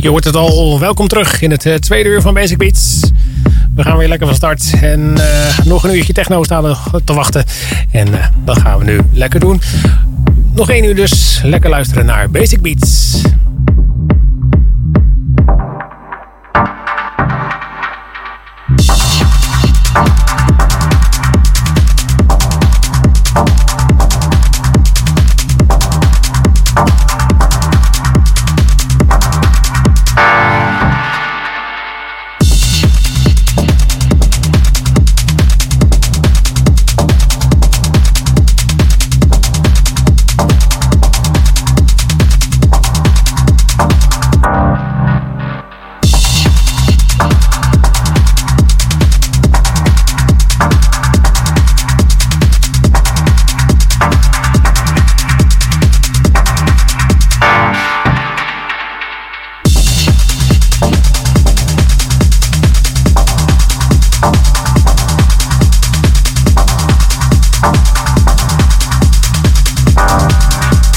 Je hoort het al. Welkom terug in het uh, tweede uur van Basic Beats. We gaan weer lekker van start. En uh, nog een uurtje techno staan te wachten. En uh, dat gaan we nu lekker doen. Nog één uur dus. Lekker luisteren naar Basic Beats.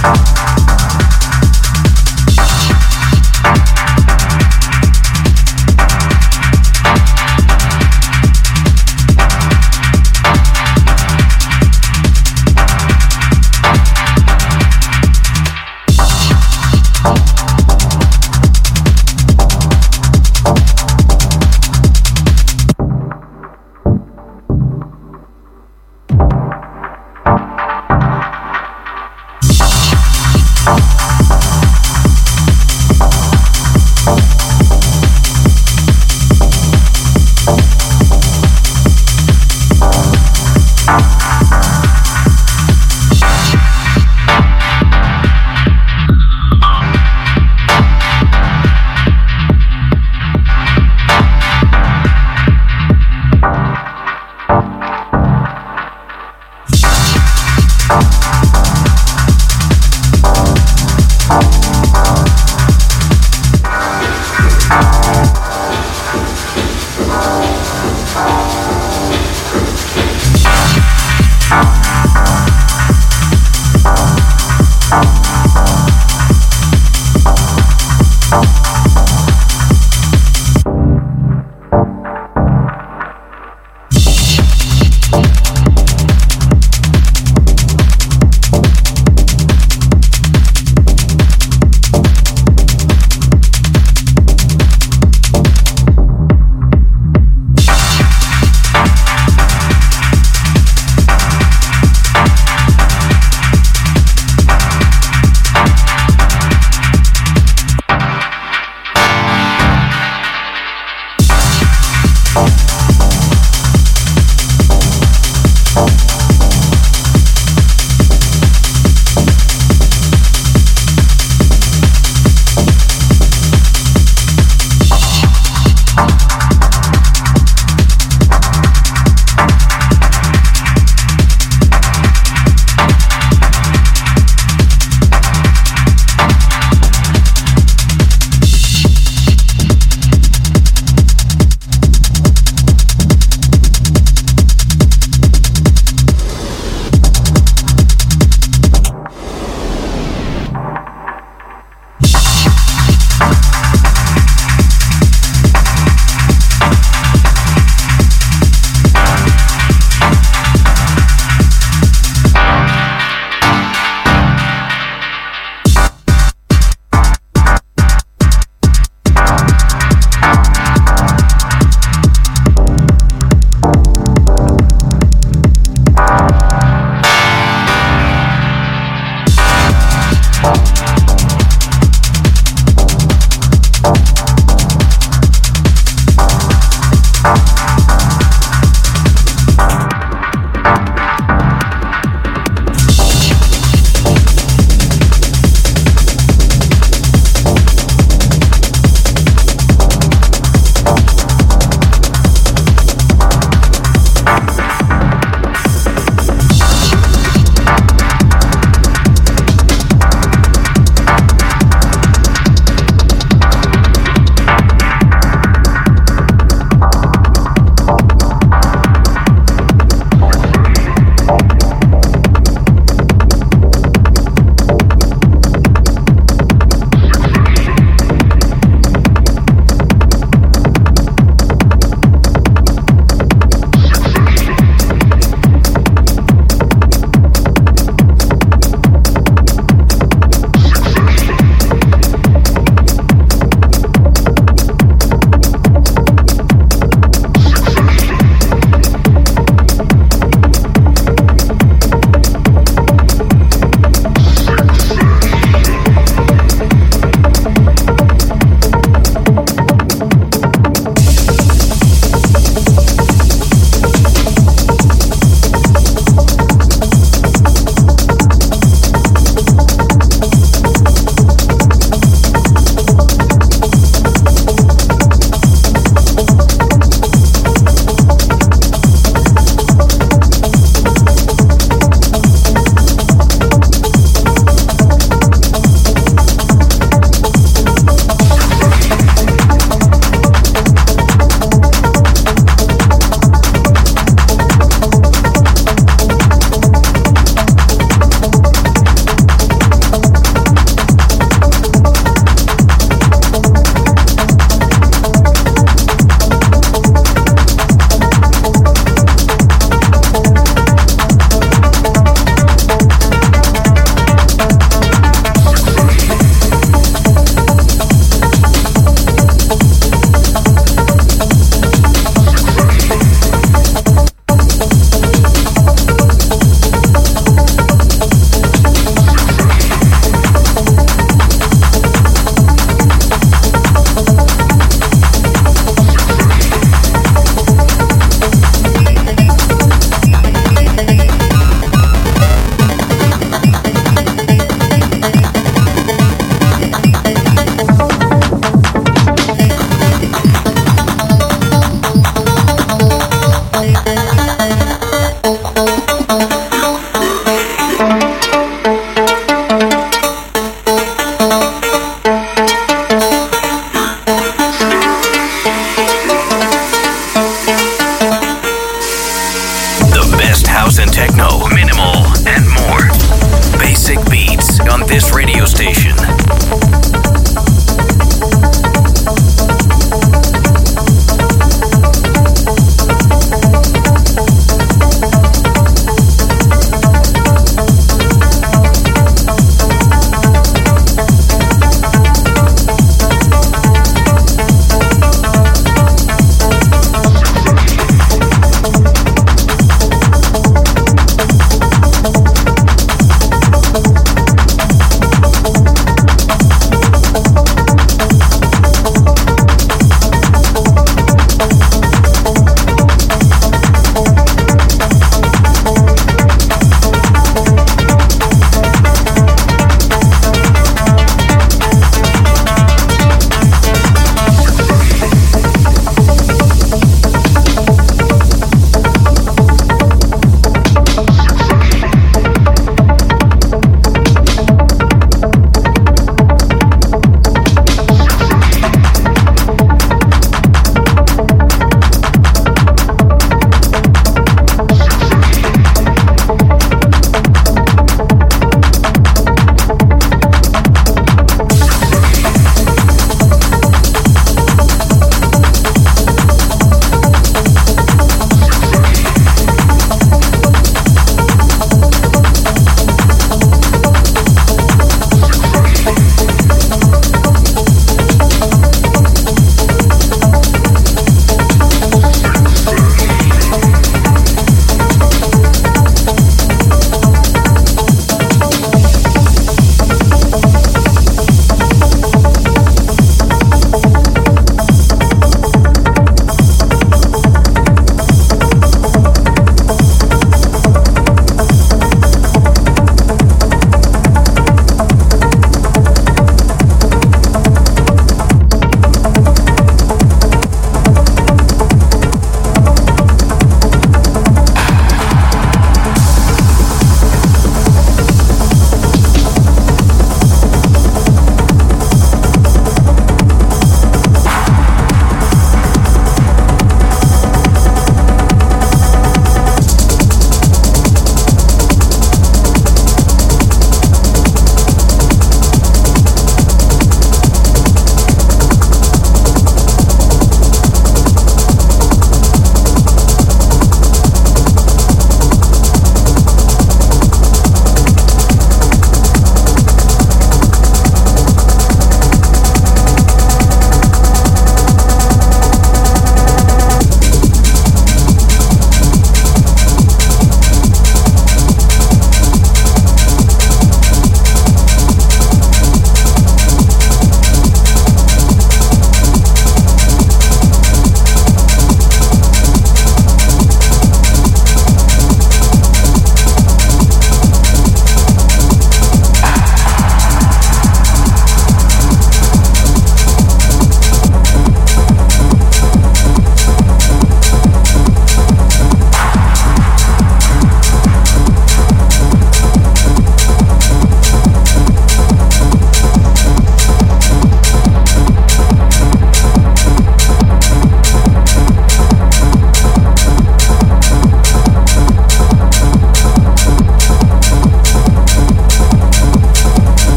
Thank.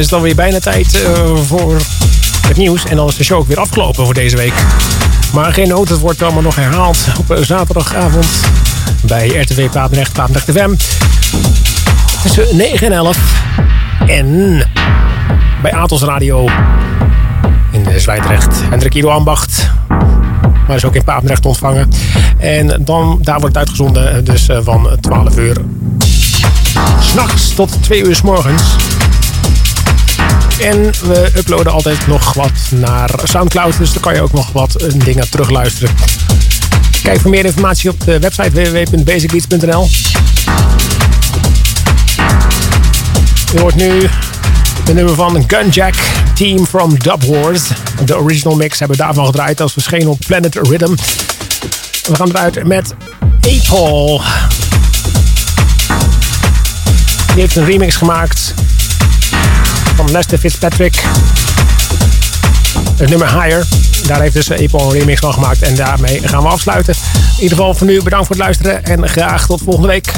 Is het alweer bijna tijd uh, voor het nieuws. En dan is de show ook weer afgelopen voor deze week. Maar geen nood, het wordt allemaal nog herhaald op zaterdagavond bij RTV Papendrecht, Papendrecht FM. Tussen 9 en 11. En bij Atos Radio in Zwijndrecht. Hendrik Ido Ambacht. Maar is ook in Papendrecht ontvangen. En dan, daar wordt het uitgezonden dus eh, van 12 uur s'nachts tot 2 uur s morgens. En we uploaden altijd nog wat naar Soundcloud. Dus dan kan je ook nog wat eh, dingen terugluisteren. Kijk voor meer informatie op de website www.basicbeats.nl. Je hoort nu de nummer van Gunjack, Team from Dub Wars. De original mix hebben we daarvan gedraaid als verscheen op Planet Rhythm. We gaan eruit met Apol. Die heeft een remix gemaakt van Lester Fitzpatrick. Het nummer Higher. Daar heeft dus Apple een remix van gemaakt. En daarmee gaan we afsluiten. In ieder geval voor nu bedankt voor het luisteren. En graag tot volgende week.